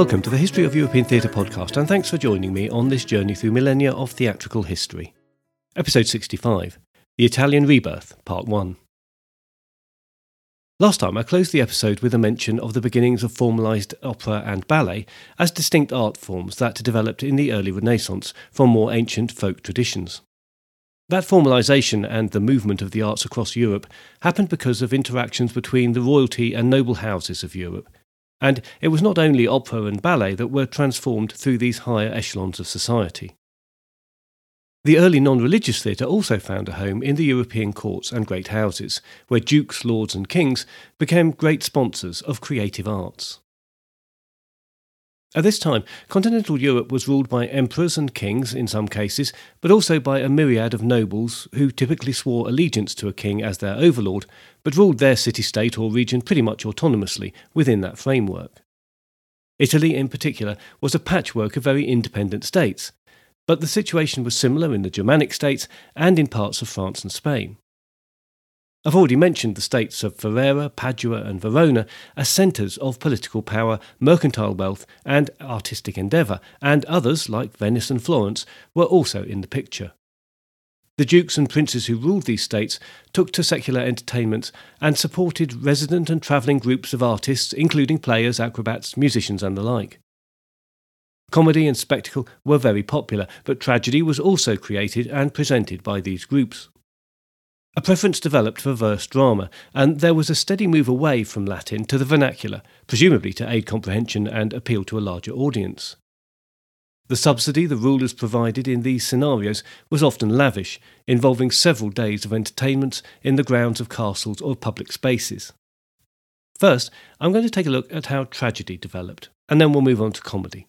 Welcome to the History of European Theatre podcast, and thanks for joining me on this journey through millennia of theatrical history. Episode 65 The Italian Rebirth, Part 1. Last time I closed the episode with a mention of the beginnings of formalised opera and ballet as distinct art forms that developed in the early Renaissance from more ancient folk traditions. That formalisation and the movement of the arts across Europe happened because of interactions between the royalty and noble houses of Europe and it was not only opera and ballet that were transformed through these higher echelons of society. The early non religious theatre also found a home in the European courts and great houses, where dukes, lords, and kings became great sponsors of creative arts. At this time, continental Europe was ruled by emperors and kings in some cases, but also by a myriad of nobles who typically swore allegiance to a king as their overlord, but ruled their city state or region pretty much autonomously within that framework. Italy, in particular, was a patchwork of very independent states, but the situation was similar in the Germanic states and in parts of France and Spain. I've already mentioned the states of Ferrara, Padua, and Verona as centres of political power, mercantile wealth, and artistic endeavour, and others, like Venice and Florence, were also in the picture. The dukes and princes who ruled these states took to secular entertainments and supported resident and travelling groups of artists, including players, acrobats, musicians, and the like. Comedy and spectacle were very popular, but tragedy was also created and presented by these groups. A preference developed for verse drama, and there was a steady move away from Latin to the vernacular, presumably to aid comprehension and appeal to a larger audience. The subsidy the rulers provided in these scenarios was often lavish, involving several days of entertainments in the grounds of castles or public spaces. First, I'm going to take a look at how tragedy developed, and then we'll move on to comedy.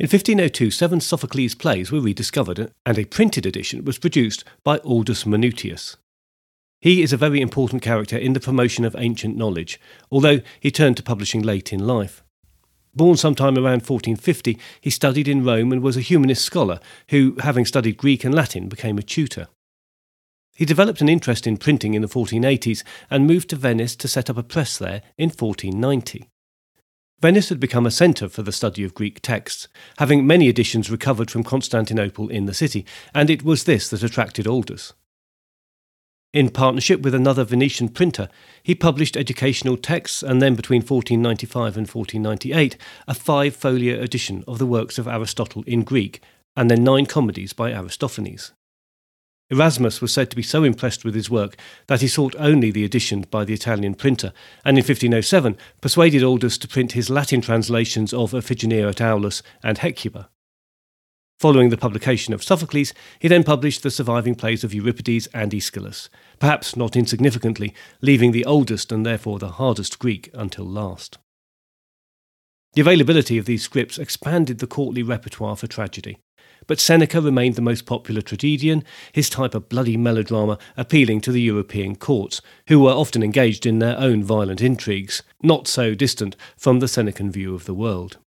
In 1502, seven Sophocles plays were rediscovered, and a printed edition was produced by Aldus Manutius. He is a very important character in the promotion of ancient knowledge, although he turned to publishing late in life. Born sometime around 1450, he studied in Rome and was a humanist scholar who, having studied Greek and Latin, became a tutor. He developed an interest in printing in the 1480s and moved to Venice to set up a press there in 1490. Venice had become a centre for the study of Greek texts, having many editions recovered from Constantinople in the city, and it was this that attracted Aldus. In partnership with another Venetian printer, he published educational texts and then between 1495 and 1498 a five folio edition of the works of Aristotle in Greek, and then nine comedies by Aristophanes. Erasmus was said to be so impressed with his work that he sought only the edition by the Italian printer, and in 1507 persuaded Aldus to print his Latin translations of Iphigenia at Aulis and Hecuba. Following the publication of Sophocles, he then published the surviving plays of Euripides and Aeschylus, perhaps not insignificantly, leaving the oldest and therefore the hardest Greek until last. The availability of these scripts expanded the courtly repertoire for tragedy but Seneca remained the most popular tragedian, his type of bloody melodrama appealing to the European courts, who were often engaged in their own violent intrigues, not so distant from the Senecan view of the world.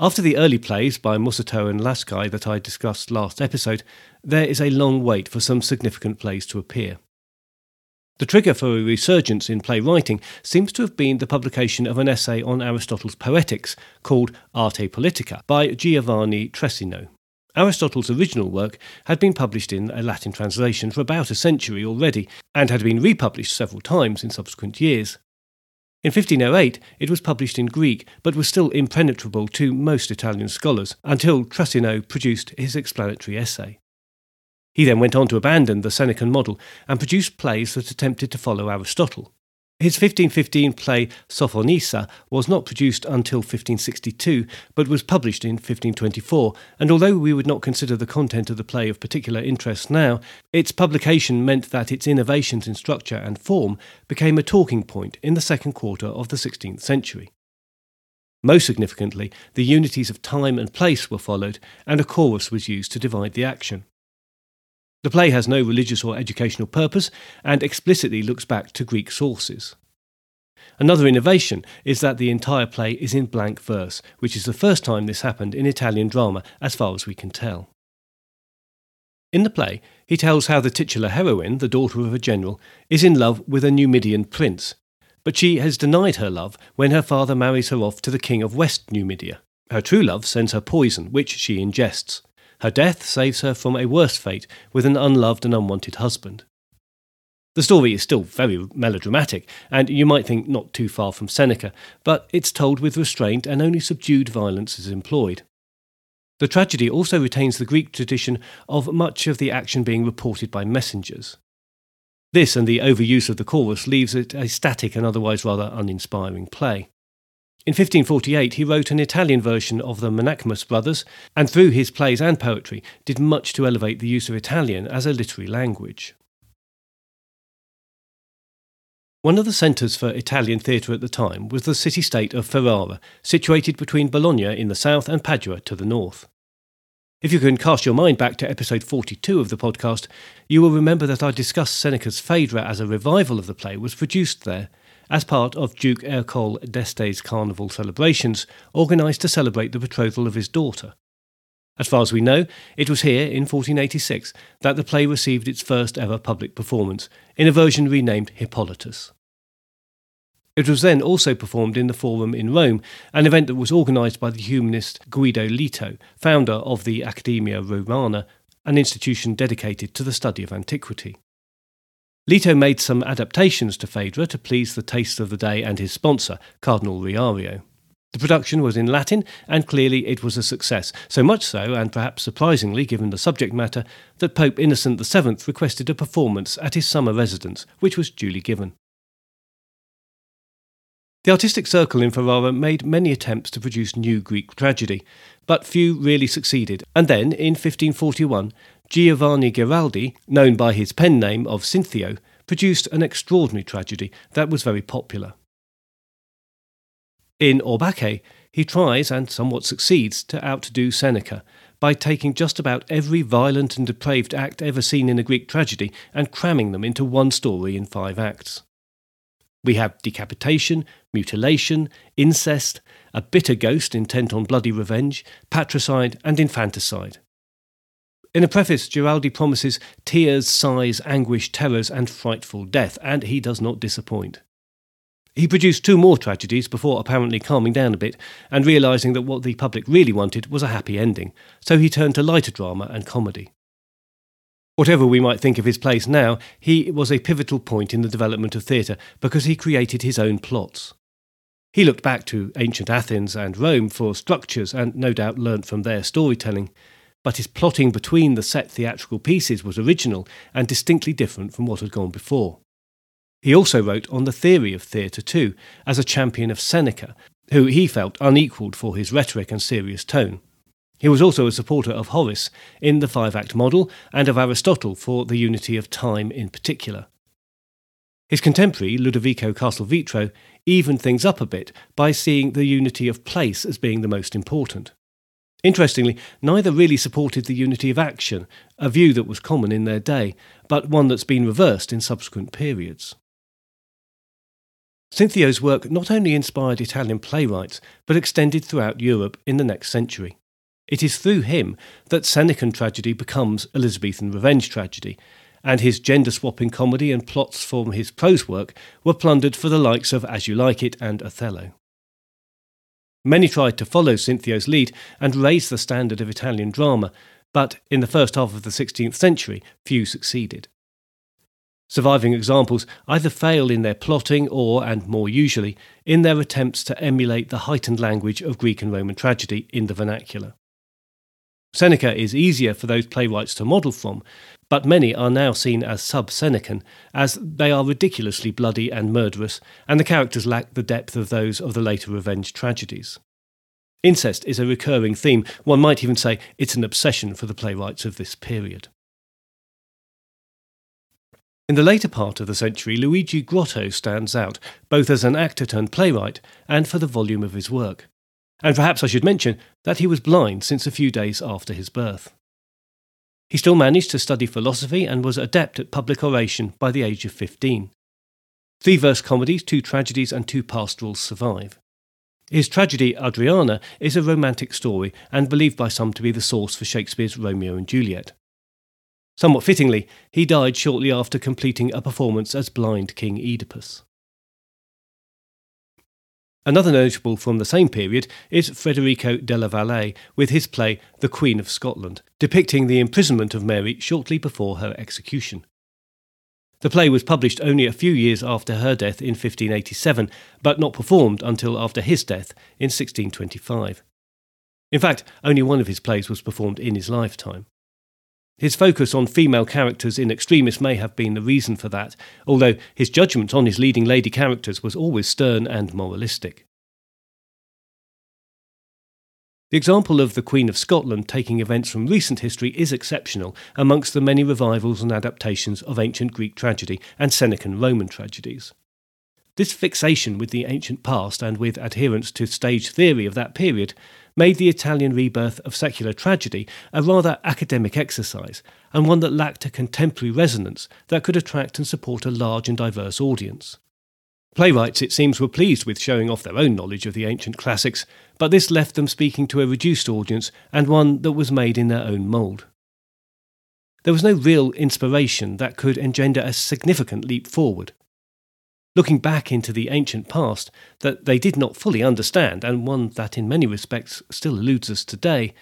After the early plays by Mussato and Loschi that I discussed last episode, there is a long wait for some significant plays to appear. The trigger for a resurgence in playwriting seems to have been the publication of an essay on Aristotle's Poetics called Arte Poetica by Giovanni Trissino. Aristotle's original work had been published in a Latin translation for about a century already and had been republished several times in subsequent years. In 1508, it was published in Greek, but was still impenetrable to most Italian scholars until Trissino produced his explanatory essay. He then went on to abandon the Senecan model and produced plays that attempted to follow Aristotle. His 1515 play Sophonisba was not produced until 1562, but was published in 1524, and although we would not consider the content of the play of particular interest now, its publication meant that its innovations in structure and form became a talking point in the second quarter of the 16th century. Most significantly, the unities of time and place were followed, and a chorus was used to divide the action. The play has no religious or educational purpose and explicitly looks back to Greek sources. Another innovation is that the entire play is in blank verse, which is the first time this happened in Italian drama, as far as we can tell. In the play, he tells how the titular heroine, the daughter of a general, is in love with a Numidian prince, but she has denied her love when her father marries her off to the king of West Numidia. Her true love sends her poison, which she ingests. Her death saves her from a worse fate with an unloved and unwanted husband. The story is still very melodramatic, and you might think not too far from Seneca, but it's told with restraint and only subdued violence is employed. The tragedy also retains the Greek tradition of much of the action being reported by messengers. This and the overuse of the chorus leaves it a static and otherwise rather uninspiring play. In 1548, he wrote an Italian version of the Menaechmus Brothers, and through his plays and poetry, did much to elevate the use of Italian as a literary language. One of the centres for Italian theatre at the time was the city state of Ferrara, situated between Bologna in the south and Padua to the north. If you can cast your mind back to episode 42 of the podcast, you will remember that I discussed Seneca's Phaedra as a revival of the play was produced there as part of Duke Ercole d'Este's carnival celebrations, organised to celebrate the betrothal of his daughter. As far as we know, it was here in 1486 that the play received its first ever public performance, in a version renamed Hippolytus. It was then also performed in the Forum in Rome, an event that was organised by the humanist Guido Leto, founder of the Academia Romana, an institution dedicated to the study of antiquity. Leto made some adaptations to Phaedra to please the taste of the day and his sponsor, Cardinal Riario. The production was in Latin, and clearly it was a success, so much so, and perhaps surprisingly given the subject matter, that Pope Innocent VII requested a performance at his summer residence, which was duly given. The artistic circle in Ferrara made many attempts to produce new Greek tragedy, but few really succeeded, and then, in 1541, Giovanni Giraldi, known by his pen name of Cinthio, produced an extraordinary tragedy that was very popular. In Orbecche, he tries, and somewhat succeeds, to outdo Seneca by taking just about every violent and depraved act ever seen in a Greek tragedy and cramming them into one story in five acts. We have decapitation, mutilation, incest, a bitter ghost intent on bloody revenge, patricide, and infanticide. In a preface, Giraldi promises tears, sighs, anguish, terrors, and frightful death, and he does not disappoint. He produced two more tragedies before apparently calming down a bit and realising that what the public really wanted was a happy ending, so he turned to lighter drama and comedy. Whatever we might think of his place now, he was a pivotal point in the development of theatre because he created his own plots. He looked back to ancient Athens and Rome for structures and no doubt learnt from their storytelling, but his plotting between the set theatrical pieces was original and distinctly different from what had gone before. He also wrote on the theory of theatre too, as a champion of Seneca, who he felt unequalled for his rhetoric and serious tone. He was also a supporter of Horace in the five act model and of Aristotle for the unity of time in particular. His contemporary, Ludovico Castelvetro, evened things up a bit by seeing the unity of place as being the most important. Interestingly, neither really supported the unity of action, a view that was common in their day, but one that's been reversed in subsequent periods. Cinthio's work not only inspired Italian playwrights, but extended throughout Europe in the next century. It is through him that Senecan tragedy becomes Elizabethan revenge tragedy, and his gender swapping comedy and plots from his prose work were plundered for the likes of As You Like It and Othello. Many tried to follow Cinthio's lead and raise the standard of Italian drama, but in the first half of the 16th century, few succeeded. Surviving examples either fail in their plotting or, and more usually, in their attempts to emulate the heightened language of Greek and Roman tragedy in the vernacular. Seneca is easier for those playwrights to model from, but many are now seen as sub Senecan, as they are ridiculously bloody and murderous, and the characters lack the depth of those of the later revenge tragedies. Incest is a recurring theme, one might even say it's an obsession for the playwrights of this period. In the later part of the century, Luigi Groto stands out, both as an actor turned playwright and for the volume of his work. And perhaps I should mention that he was blind since a few days after his birth. He still managed to study philosophy and was adept at public oration by the age of 15. Three verse comedies, two tragedies, and two pastorals survive. His tragedy Adriana is a romantic story and believed by some to be the source for Shakespeare's Romeo and Juliet. Somewhat fittingly, he died shortly after completing a performance as blind King Oedipus. Another notable from the same period is Federico della Valle with his play The Queen of Scotland, depicting the imprisonment of Mary shortly before her execution. The play was published only a few years after her death in 1587, but not performed until after his death in 1625. In fact, only one of his plays was performed in his lifetime. His focus on female characters in extremis may have been the reason for that, although his judgment on his leading lady characters was always stern and moralistic. The example of the Queen of Scotland taking events from recent history is exceptional amongst the many revivals and adaptations of ancient Greek tragedy and Senecan Roman tragedies. This fixation with the ancient past and with adherence to stage theory of that period made the Italian rebirth of secular tragedy a rather academic exercise, and one that lacked a contemporary resonance that could attract and support a large and diverse audience. Playwrights, it seems, were pleased with showing off their own knowledge of the ancient classics, but this left them speaking to a reduced audience and one that was made in their own mould. There was no real inspiration that could engender a significant leap forward looking back into the ancient past that they did not fully understand, and one that in many respects still eludes us today,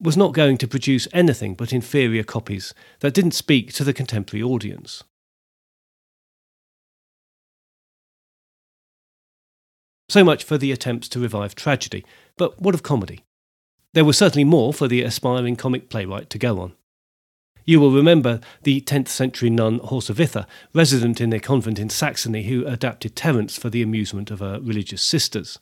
was not going to produce anything but inferior copies that didn't speak to the contemporary audience. So much for the attempts to revive tragedy, but what of comedy? There was certainly more for the aspiring comic playwright to go on. You will remember the 10th century nun Hrotsvitha, resident in a convent in Saxony, who adapted Terence for the amusement of her religious sisters.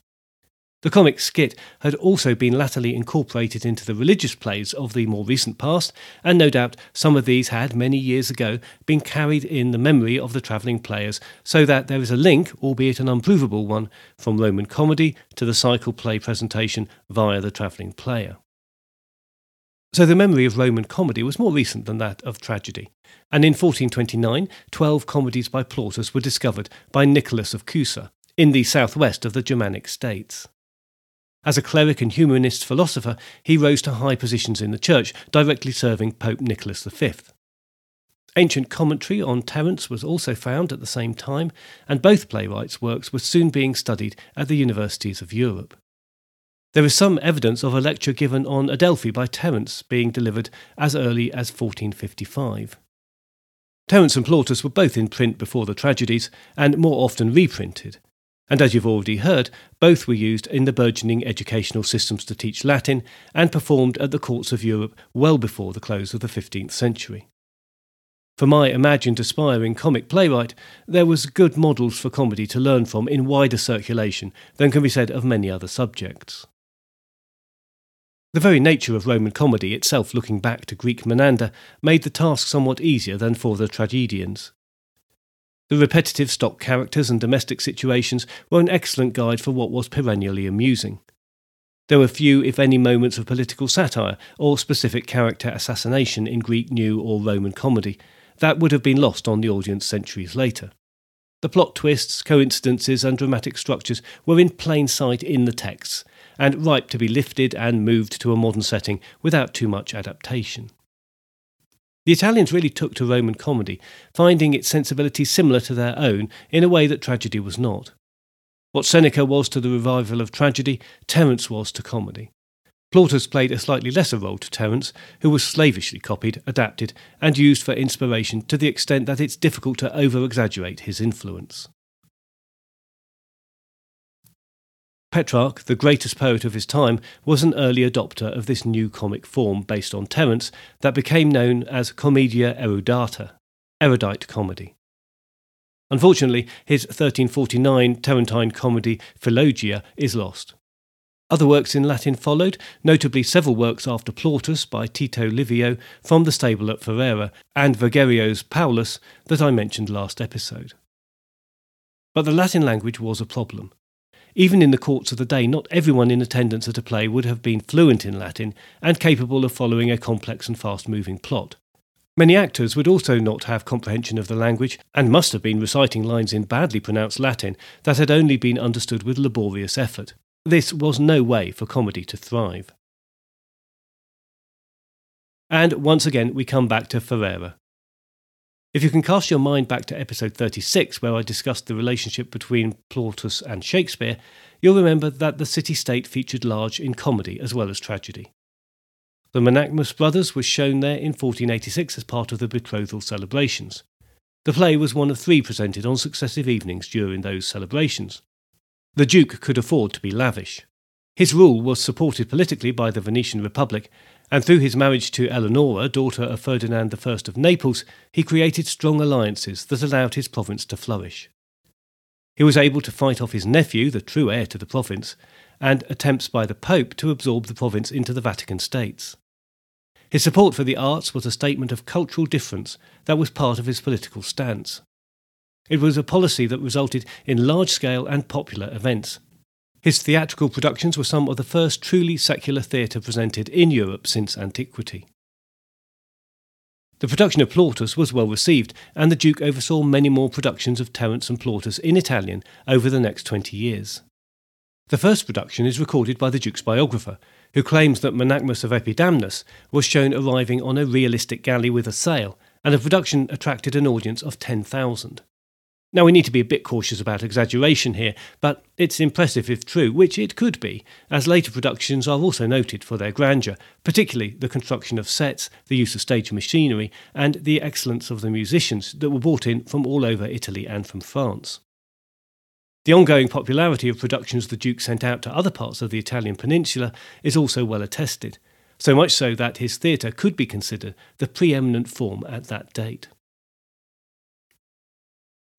The comic skit had also been latterly incorporated into the religious plays of the more recent past, and no doubt some of these had, many years ago, been carried in the memory of the travelling players, so that there is a link, albeit an unprovable one, from Roman comedy to the cycle play presentation via the travelling player. So the memory of Roman comedy was more recent than that of tragedy. And in 1429, 12 comedies by Plautus were discovered by Nicholas of Cusa in the southwest of the Germanic states. As a cleric and humanist philosopher, he rose to high positions in the church, directly serving Pope Nicholas V. Ancient commentary on Terence was also found at the same time, and both playwrights' works were soon being studied at the universities of Europe. There is some evidence of a lecture given on Adelphi by Terence being delivered as early as 1455. Terence and Plautus were both in print before the tragedies and more often reprinted. And as you've already heard, both were used in the burgeoning educational systems to teach Latin and performed at the courts of Europe well before the close of the 15th century. For my imagined aspiring comic playwright, there was good models for comedy to learn from in wider circulation than can be said of many other subjects. The very nature of Roman comedy itself looking back to Greek Menander made the task somewhat easier than for the tragedians. The repetitive stock characters and domestic situations were an excellent guide for what was perennially amusing. There were few, if any, moments of political satire or specific character assassination in Greek New or Roman comedy that would have been lost on the audience centuries later. The plot twists, coincidences, and dramatic structures were in plain sight in the texts, and ripe to be lifted and moved to a modern setting without too much adaptation. The Italians really took to Roman comedy, finding its sensibility similar to their own in a way that tragedy was not. What Seneca was to the revival of tragedy, Terence was to comedy. Plautus played a slightly lesser role to Terence, who was slavishly copied, adapted, and used for inspiration to the extent that it's difficult to over exaggerate his influence. Petrarch, the greatest poet of his time, was an early adopter of this new comic form based on Terence that became known as Commedia erudita, erudite comedy. Unfortunately, his 1349 Terentine comedy Philologia is lost. Other works in Latin followed, notably several works after Plautus by Tito Livio from the stable at Ferrara, and Vergerio's Paulus that I mentioned last episode. But the Latin language was a problem. Even in the courts of the day, not everyone in attendance at a play would have been fluent in Latin and capable of following a complex and fast moving plot. Many actors would also not have comprehension of the language and must have been reciting lines in badly pronounced Latin that had only been understood with laborious effort. This was no way for comedy to thrive. And once again, we come back to Ferrara. If you can cast your mind back to episode 36, where I discussed the relationship between Plautus and Shakespeare, you'll remember that the city state featured large in comedy as well as tragedy. The Menaechmus brothers were shown there in 1486 as part of the betrothal celebrations. The play was one of three presented on successive evenings during those celebrations. The Duke could afford to be lavish. His rule was supported politically by the Venetian Republic, and through his marriage to Eleonora, daughter of Ferdinand I of Naples, he created strong alliances that allowed his province to flourish. He was able to fight off his nephew, the true heir to the province, and attempts by the Pope to absorb the province into the Vatican States. His support for the arts was a statement of cultural difference that was part of his political stance. It was a policy that resulted in large scale and popular events. His theatrical productions were some of the first truly secular theatre presented in Europe since antiquity. The production of Plautus was well received, and the Duke oversaw many more productions of Terence and Plautus in Italian over the next 20 years. The first production is recorded by the Duke's biographer, who claims that Menaechmus of Epidamnus was shown arriving on a realistic galley with a sail, and the production attracted an audience of 10,000. Now, we need to be a bit cautious about exaggeration here, but it's impressive if true, which it could be, as later productions are also noted for their grandeur, particularly the construction of sets, the use of stage machinery, and the excellence of the musicians that were brought in from all over Italy and from France. The ongoing popularity of productions the Duke sent out to other parts of the Italian peninsula is also well attested, so much so that his theatre could be considered the preeminent form at that date.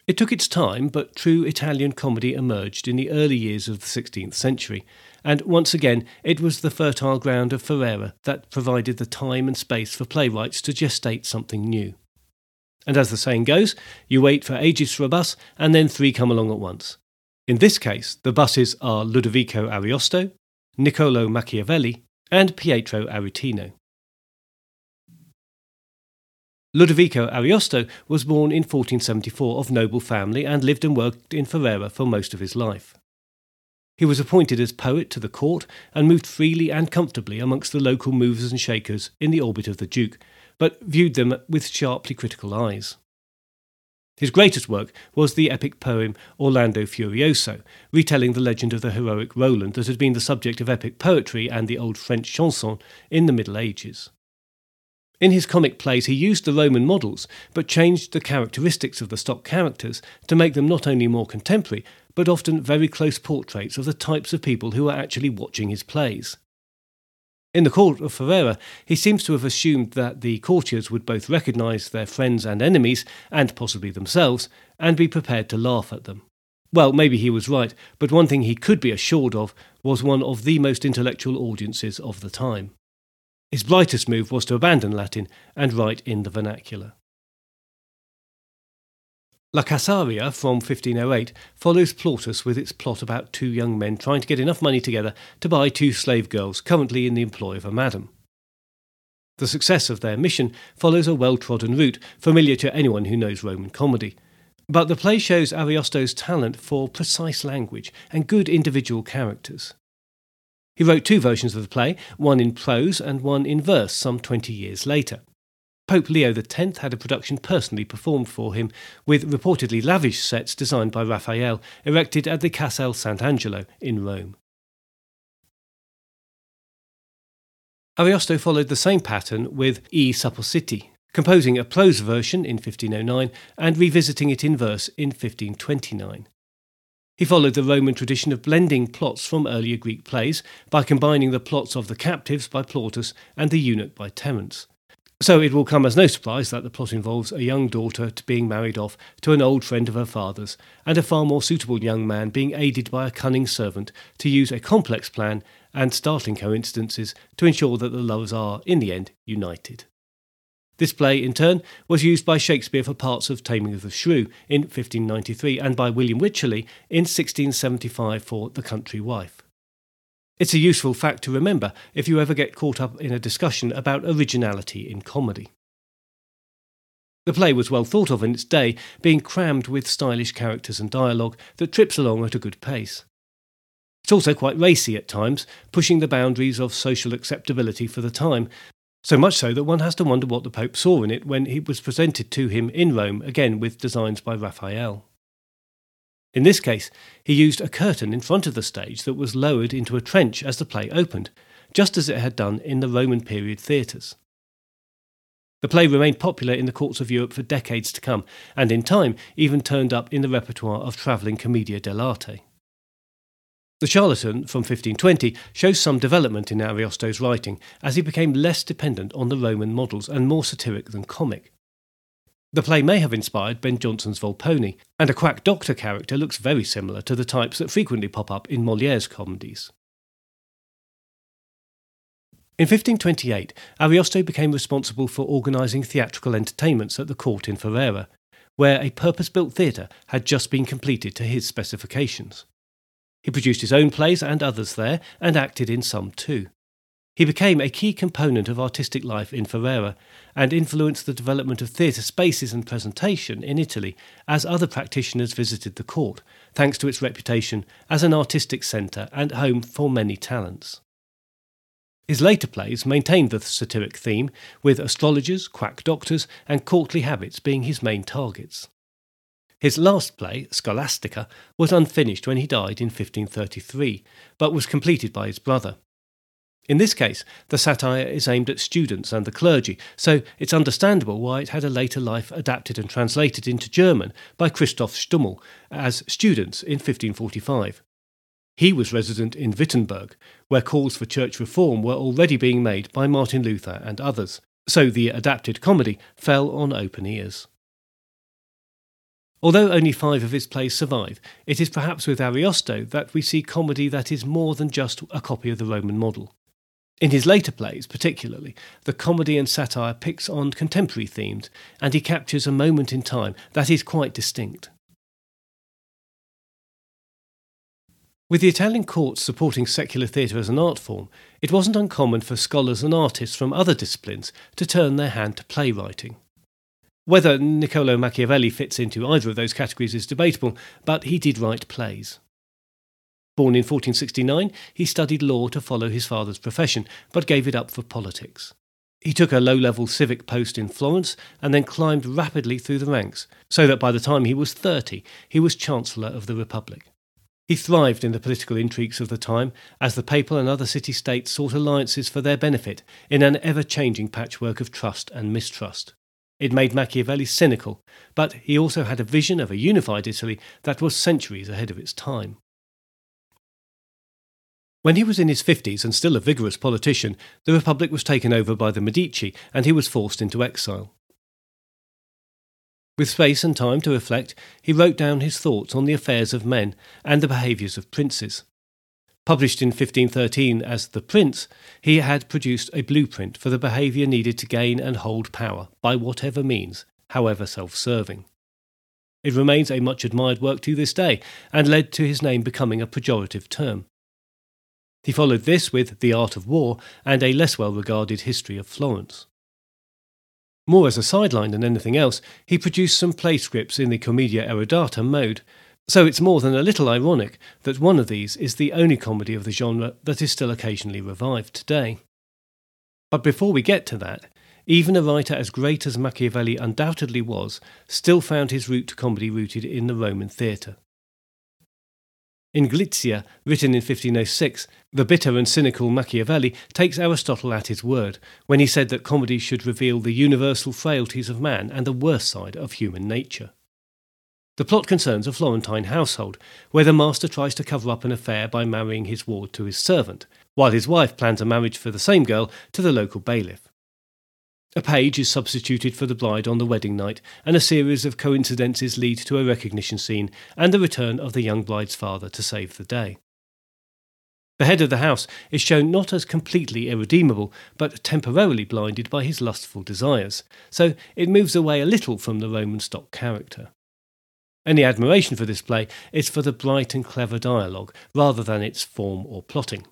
It took its time, but true Italian comedy emerged in the early years of the 16th century, and once again it was the fertile ground of Ferrara that provided the time and space for playwrights to gestate something new. And as the saying goes, you wait for ages for a bus, and then three come along at once. In this case, the buses are Ludovico Ariosto, Niccolo Machiavelli, and Pietro Aretino. Ludovico Ariosto was born in 1474 of noble family and lived and worked in Ferrara for most of his life. He was appointed as poet to the court and moved freely and comfortably amongst the local movers and shakers in the orbit of the Duke, but viewed them with sharply critical eyes. His greatest work was the epic poem Orlando Furioso, retelling the legend of the heroic Roland that had been the subject of epic poetry and the old French chanson in the Middle Ages. In his comic plays, he used the Roman models, but changed the characteristics of the stock characters to make them not only more contemporary, but often very close portraits of the types of people who were actually watching his plays. In the court of Ferrara, he seems to have assumed that the courtiers would both recognise their friends and enemies, and possibly themselves, and be prepared to laugh at them. Well, maybe he was right, but one thing he could be assured of was one of the most intellectual audiences of the time. His brightest move was to abandon Latin and write in the vernacular. La Cassaria from 1508 follows Plautus with its plot about two young men trying to get enough money together to buy two slave girls currently in the employ of a madam. The success of their mission follows a well trodden route familiar to anyone who knows Roman comedy. But the play shows Ariosto's talent for precise language and good individual characters. He wrote two versions of the play, one in prose and one in verse, some 20 years later. Pope Leo X had a production personally performed for him, with reportedly lavish sets designed by Raphael, erected at the Castel Sant'Angelo in Rome. Ariosto followed the same pattern with I Suppositi, composing a prose version in 1509 and revisiting it in verse in 1529. He followed the Roman tradition of blending plots from earlier Greek plays by combining the plots of the captives by Plautus and the eunuch by Terence. So it will come as no surprise that the plot involves a young daughter being married off to an old friend of her father's, and a far more suitable young man being aided by a cunning servant to use a complex plan and startling coincidences to ensure that the lovers are, in the end, united. This play, in turn, was used by Shakespeare for parts of Taming of the Shrew in 1593 and by William Wycherley in 1675 for The Country Wife. It's a useful fact to remember if you ever get caught up in a discussion about originality in comedy. The play was well thought of in its day, being crammed with stylish characters and dialogue that trips along at a good pace. It's also quite racy at times, pushing the boundaries of social acceptability for the time, So much so that one has to wonder what the Pope saw in it when it was presented to him in Rome, again with designs by Raphael. In this case, he used a curtain in front of the stage that was lowered into a trench as the play opened, just as it had done in the Roman period theatres. The play remained popular in the courts of Europe for decades to come, and in time even turned up in the repertoire of travelling commedia dell'arte. The Charlatan from 1520 shows some development in Ariosto's writing as he became less dependent on the Roman models and more satiric than comic. The play may have inspired Ben Jonson's Volpone, and a quack doctor character looks very similar to the types that frequently pop up in Moliere's comedies. In 1528, Ariosto became responsible for organising theatrical entertainments at the court in Ferrara, where a purpose built theatre had just been completed to his specifications. He produced his own plays and others there, and acted in some too. He became a key component of artistic life in Ferrara and influenced the development of theatre spaces and presentation in Italy as other practitioners visited the court, thanks to its reputation as an artistic centre and home for many talents. His later plays maintained the satiric theme, with astrologers, quack doctors, and courtly habits being his main targets. His last play, Scholastica, was unfinished when he died in 1533, but was completed by his brother. In this case, the satire is aimed at students and the clergy, so it's understandable why it had a later life adapted and translated into German by Christoph Stummel as Students in 1545. He was resident in Wittenberg, where calls for church reform were already being made by Martin Luther and others, so the adapted comedy fell on open ears. Although only five of his plays survive, it is perhaps with Ariosto that we see comedy that is more than just a copy of the Roman model. In his later plays, particularly, the comedy and satire picks on contemporary themes, and he captures a moment in time that is quite distinct. With the Italian courts supporting secular theatre as an art form, it wasn't uncommon for scholars and artists from other disciplines to turn their hand to playwriting. Whether Niccolo Machiavelli fits into either of those categories is debatable, but he did write plays. Born in 1469, he studied law to follow his father's profession, but gave it up for politics. He took a low level civic post in Florence and then climbed rapidly through the ranks, so that by the time he was 30, he was Chancellor of the Republic. He thrived in the political intrigues of the time as the papal and other city states sought alliances for their benefit in an ever changing patchwork of trust and mistrust. It made Machiavelli cynical, but he also had a vision of a unified Italy that was centuries ahead of its time. When he was in his 50s and still a vigorous politician, the Republic was taken over by the Medici and he was forced into exile. With space and time to reflect, he wrote down his thoughts on the affairs of men and the behaviours of princes. Published in 1513 as The Prince, he had produced a blueprint for the behaviour needed to gain and hold power, by whatever means, however self serving. It remains a much admired work to this day, and led to his name becoming a pejorative term. He followed this with The Art of War and a less well regarded history of Florence. More as a sideline than anything else, he produced some play scripts in the commedia erudita mode, so it's more than a little ironic that one of these is the only comedy of the genre that is still occasionally revived today. But before we get to that, even a writer as great as Machiavelli undoubtedly was still found his route to comedy rooted in the Roman theatre. In Clizia, written in 1506, the bitter and cynical Machiavelli takes Aristotle at his word when he said that comedy should reveal the universal frailties of man and the worst side of human nature. The plot concerns a Florentine household, where the master tries to cover up an affair by marrying his ward to his servant, while his wife plans a marriage for the same girl to the local bailiff. A page is substituted for the bride on the wedding night, and a series of coincidences lead to a recognition scene and the return of the young bride's father to save the day. The head of the house is shown not as completely irredeemable, but temporarily blinded by his lustful desires, so it moves away a little from the Roman stock character. Any admiration for this play is for the bright and clever dialogue, rather than its form or plotting.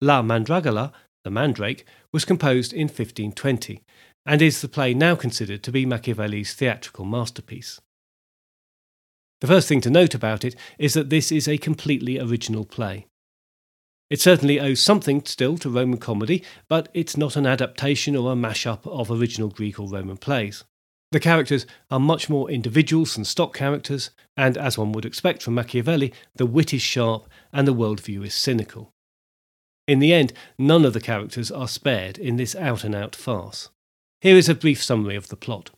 La Mandragola the Mandrake, was composed in 1520, and is the play now considered to be Machiavelli's theatrical masterpiece. The first thing to note about it is that this is a completely original play. It certainly owes something still to Roman comedy, but it's not an adaptation or a mash-up of original Greek or Roman plays. The characters are much more individuals than stock characters, and as one would expect from Machiavelli, the wit is sharp and the worldview is cynical. In the end, none of the characters are spared in this out and out farce. Here is a brief summary of the plot.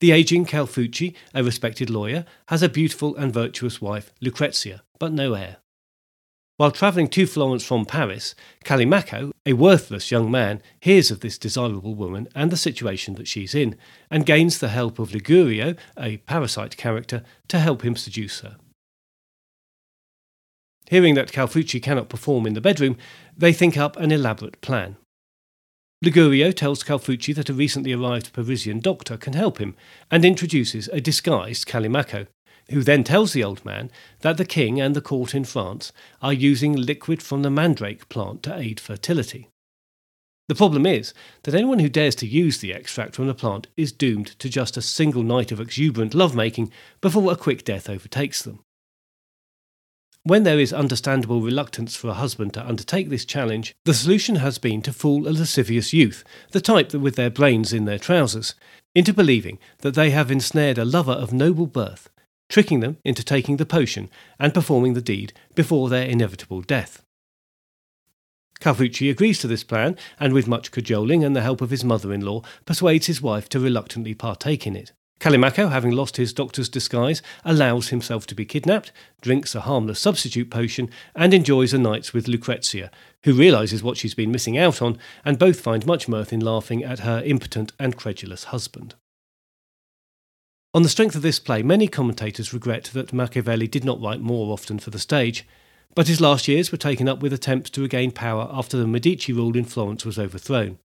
The aging Calfucci, a respected lawyer, has a beautiful and virtuous wife, Lucrezia, but no heir. While travelling to Florence from Paris, Callimaco, a worthless young man, hears of this desirable woman and the situation that she's in, and gains the help of Ligurio, a parasite character, to help him seduce her. Hearing that Calfucci cannot perform in the bedroom, they think up an elaborate plan. Ligurio tells Calfucci that a recently arrived Parisian doctor can help him, and introduces a disguised Callimaco, who then tells the old man that the king and the court in France are using liquid from the mandrake plant to aid fertility. The problem is that anyone who dares to use the extract from the plant is doomed to just a single night of exuberant lovemaking before a quick death overtakes them. When there is understandable reluctance for a husband to undertake this challenge, the solution has been to fool a lascivious youth, the type that with their brains in their trousers, into believing that they have ensnared a lover of noble birth tricking them into taking the potion and performing the deed before their inevitable death. Calfucci agrees to this plan, and with much cajoling and the help of his mother in law, persuades his wife to reluctantly partake in it. Callimaco, having lost his doctor's disguise, allows himself to be kidnapped, drinks a harmless substitute potion, and enjoys a night with Lucrezia, who realizes what she's been missing out on, and both find much mirth in laughing at her impotent and credulous husband. On the strength of this play, many commentators regret that Machiavelli did not write more often for the stage, but his last years were taken up with attempts to regain power after the Medici rule in Florence was overthrown.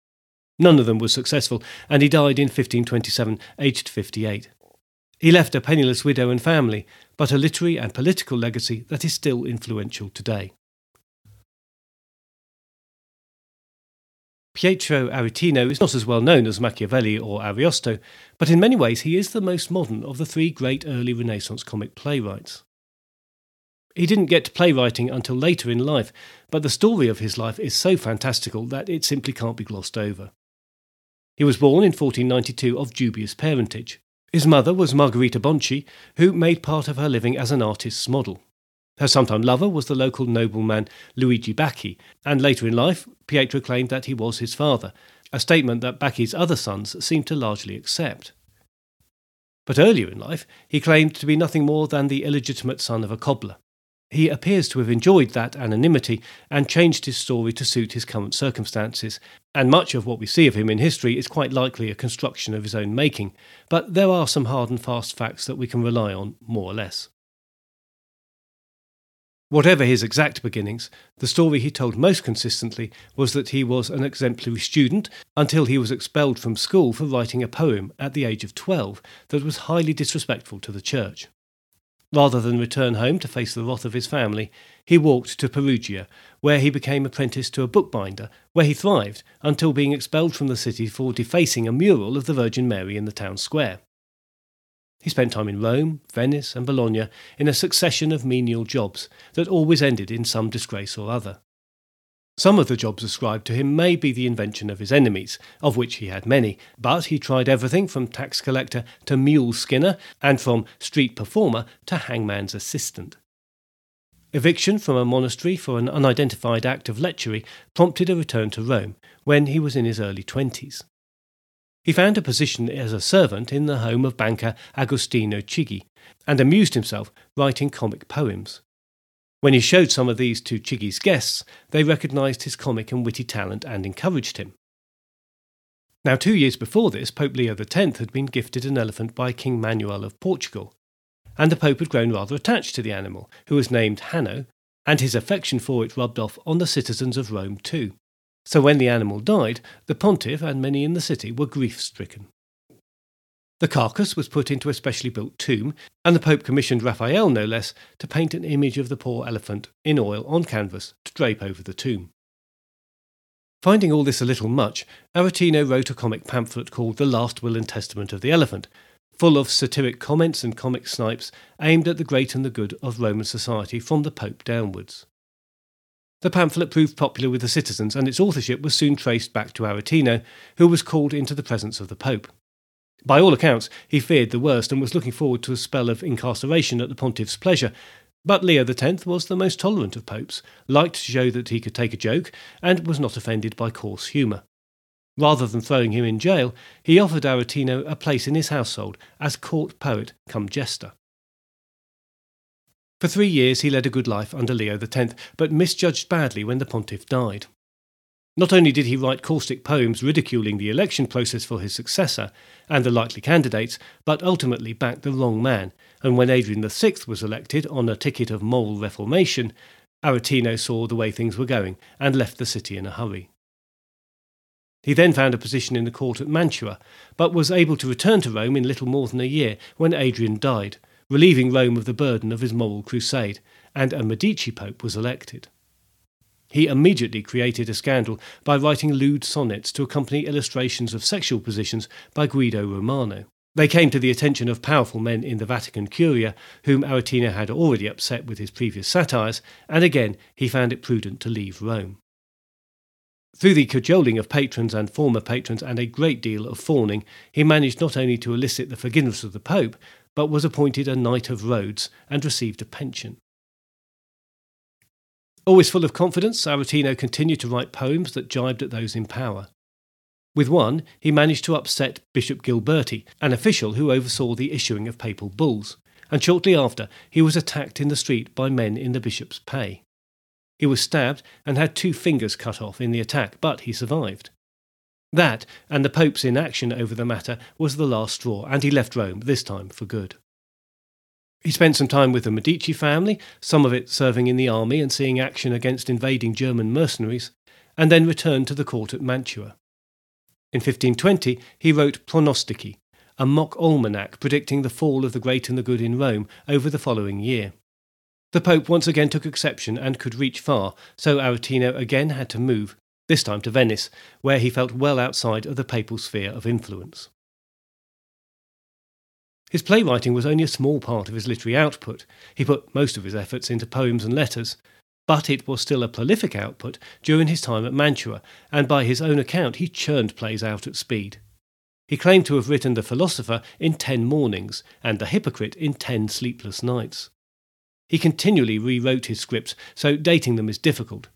None of them was successful, and he died in 1527, aged 58. He left a penniless widow and family, but a literary and political legacy that is still influential today. Pietro Aretino is not as well known as Machiavelli or Ariosto, but in many ways he is the most modern of the three great early Renaissance comic playwrights. He didn't get to playwriting until later in life, but the story of his life is so fantastical that it simply can't be glossed over. He was born in 1492 of dubious parentage. His mother was Margherita Bonci, who made part of her living as an artist's model. Her sometime lover was the local nobleman Luigi Bacci, and later in life, Pietro claimed that he was his father, a statement that Bacci's other sons seemed to largely accept. But earlier in life, he claimed to be nothing more than the illegitimate son of a cobbler. He appears to have enjoyed that anonymity and changed his story to suit his current circumstances, and much of what we see of him in history is quite likely a construction of his own making, but there are some hard and fast facts that we can rely on, more or less. Whatever his exact beginnings, the story he told most consistently was that he was an exemplary student until he was expelled from school for writing a poem at the age of 12 that was highly disrespectful to the church. Rather than return home to face the wrath of his family, he walked to Perugia, where he became apprenticed to a bookbinder, where he thrived until being expelled from the city for defacing a mural of the Virgin Mary in the town square. He spent time in Rome, Venice, and Bologna in a succession of menial jobs that always ended in some disgrace or other. Some of the jobs ascribed to him may be the invention of his enemies, of which he had many, but he tried everything from tax collector to mule skinner, and from street performer to hangman's assistant. Eviction from a monastery for an unidentified act of lechery prompted a return to Rome when he was in his early twenties. He found a position as a servant in the home of banker Agostino Chigi and amused himself writing comic poems. When he showed some of these to Chigi's guests, they recognized his comic and witty talent and encouraged him. Now, two years before this, Pope Leo X had been gifted an elephant by King Manuel of Portugal, and the Pope had grown rather attached to the animal, who was named Hanno, and his affection for it rubbed off on the citizens of Rome too. So when the animal died, the pontiff and many in the city were grief stricken. The carcass was put into a specially built tomb, and the Pope commissioned Raphael, no less, to paint an image of the poor elephant in oil on canvas to drape over the tomb. Finding all this a little much, Aretino wrote a comic pamphlet called The Last Will and Testament of the Elephant, full of satiric comments and comic snipes aimed at the great and the good of Roman society from the Pope downwards. The pamphlet proved popular with the citizens, and its authorship was soon traced back to Aretino, who was called into the presence of the Pope. By all accounts, he feared the worst and was looking forward to a spell of incarceration at the pontiff's pleasure. But Leo X was the most tolerant of popes, liked to show that he could take a joke, and was not offended by coarse humour. Rather than throwing him in jail, he offered Aretino a place in his household as court poet come jester. For three years he led a good life under Leo X, but misjudged badly when the pontiff died. Not only did he write caustic poems ridiculing the election process for his successor and the likely candidates, but ultimately backed the wrong man, and when Adrian VI was elected on a ticket of moral reformation, Aretino saw the way things were going and left the city in a hurry. He then found a position in the court at Mantua, but was able to return to Rome in little more than a year when Adrian died, relieving Rome of the burden of his moral crusade, and a Medici pope was elected. He immediately created a scandal by writing lewd sonnets to accompany illustrations of sexual positions by Guido Romano. They came to the attention of powerful men in the Vatican Curia, whom Aretino had already upset with his previous satires, and again he found it prudent to leave Rome. Through the cajoling of patrons and former patrons and a great deal of fawning, he managed not only to elicit the forgiveness of the Pope, but was appointed a Knight of Rhodes and received a pension. Always full of confidence, Aretino continued to write poems that jibed at those in power. With one, he managed to upset Bishop Giberti, an official who oversaw the issuing of papal bulls, and shortly after he was attacked in the street by men in the bishop's pay. He was stabbed and had two fingers cut off in the attack, but he survived. That, and the Pope's inaction over the matter, was the last straw, and he left Rome, this time for good. He spent some time with the Medici family, some of it serving in the army and seeing action against invading German mercenaries, and then returned to the court at Mantua. In 1520, he wrote Pronostici, a mock almanac predicting the fall of the great and the good in Rome over the following year. The Pope once again took exception and could reach far, so Aretino again had to move, this time to Venice, where he felt well outside of the papal sphere of influence. His playwriting was only a small part of his literary output. He put most of his efforts into poems and letters, but it was still a prolific output during his time at Mantua, and by his own account he churned plays out at speed. He claimed to have written The Philosopher in ten mornings and The Hypocrite in ten sleepless nights. He continually rewrote his scripts, so dating them is difficult,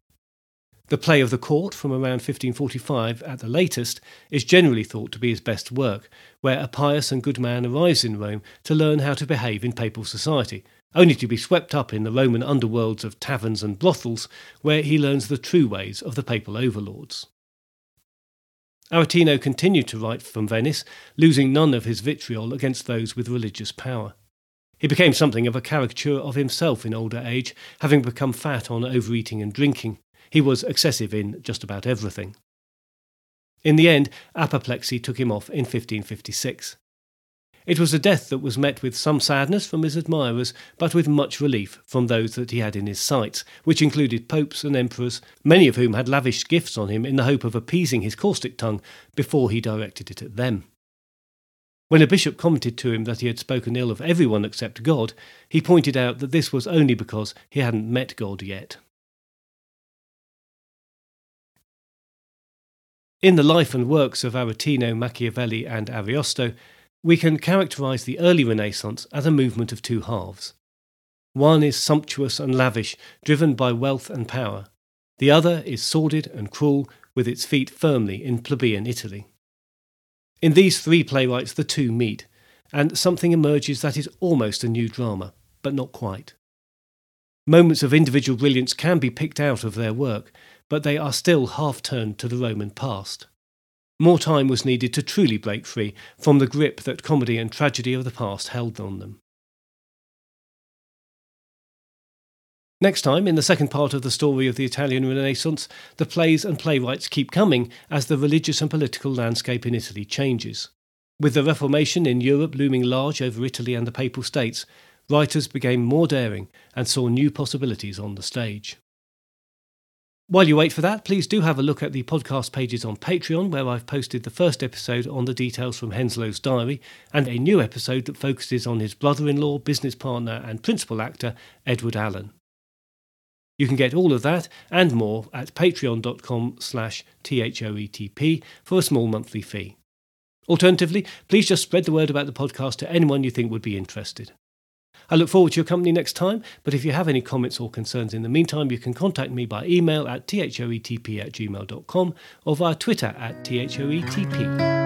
the play of the court from around 1545 at the latest is generally thought to be his best work, where a pious and good man arrives in Rome to learn how to behave in papal society, only to be swept up in the Roman underworlds of taverns and brothels, where he learns the true ways of the papal overlords. Aretino continued to write from Venice, losing none of his vitriol against those with religious power. He became something of a caricature of himself in older age, having become fat on overeating and drinking. He was excessive in just about everything. In the end, apoplexy took him off in 1556. It was a death that was met with some sadness from his admirers, but with much relief from those that he had in his sights, which included popes and emperors, many of whom had lavished gifts on him in the hope of appeasing his caustic tongue before he directed it at them. When a bishop commented to him that he had spoken ill of everyone except God, he pointed out that this was only because he hadn't met God yet. In the life and works of Aretino, Machiavelli, and Ariosto, we can characterize the early Renaissance as a movement of two halves. One is sumptuous and lavish, driven by wealth and power. The other is sordid and cruel, with its feet firmly in plebeian Italy. In these three playwrights, the two meet, and something emerges that is almost a new drama, but not quite. Moments of individual brilliance can be picked out of their work, but they are still half turned to the Roman past. More time was needed to truly break free from the grip that comedy and tragedy of the past held on them. Next time, in the second part of the story of the Italian Renaissance, the plays and playwrights keep coming as the religious and political landscape in Italy changes. With the Reformation in Europe looming large over Italy and the Papal States, writers became more daring and saw new possibilities on the stage. While you wait for that, please do have a look at the podcast pages on Patreon, where I've posted the first episode on the details from Henslowe's diary, and a new episode that focuses on his brother in law, business partner, and principal actor, Edward Alleyn. You can get all of that and more at patreon.com slash THOETP for a small monthly fee. Alternatively, please just spread the word about the podcast to anyone you think would be interested. I look forward to your company next time, but if you have any comments or concerns in the meantime, you can contact me by email at thoetp at gmail.com or via Twitter at thoetp.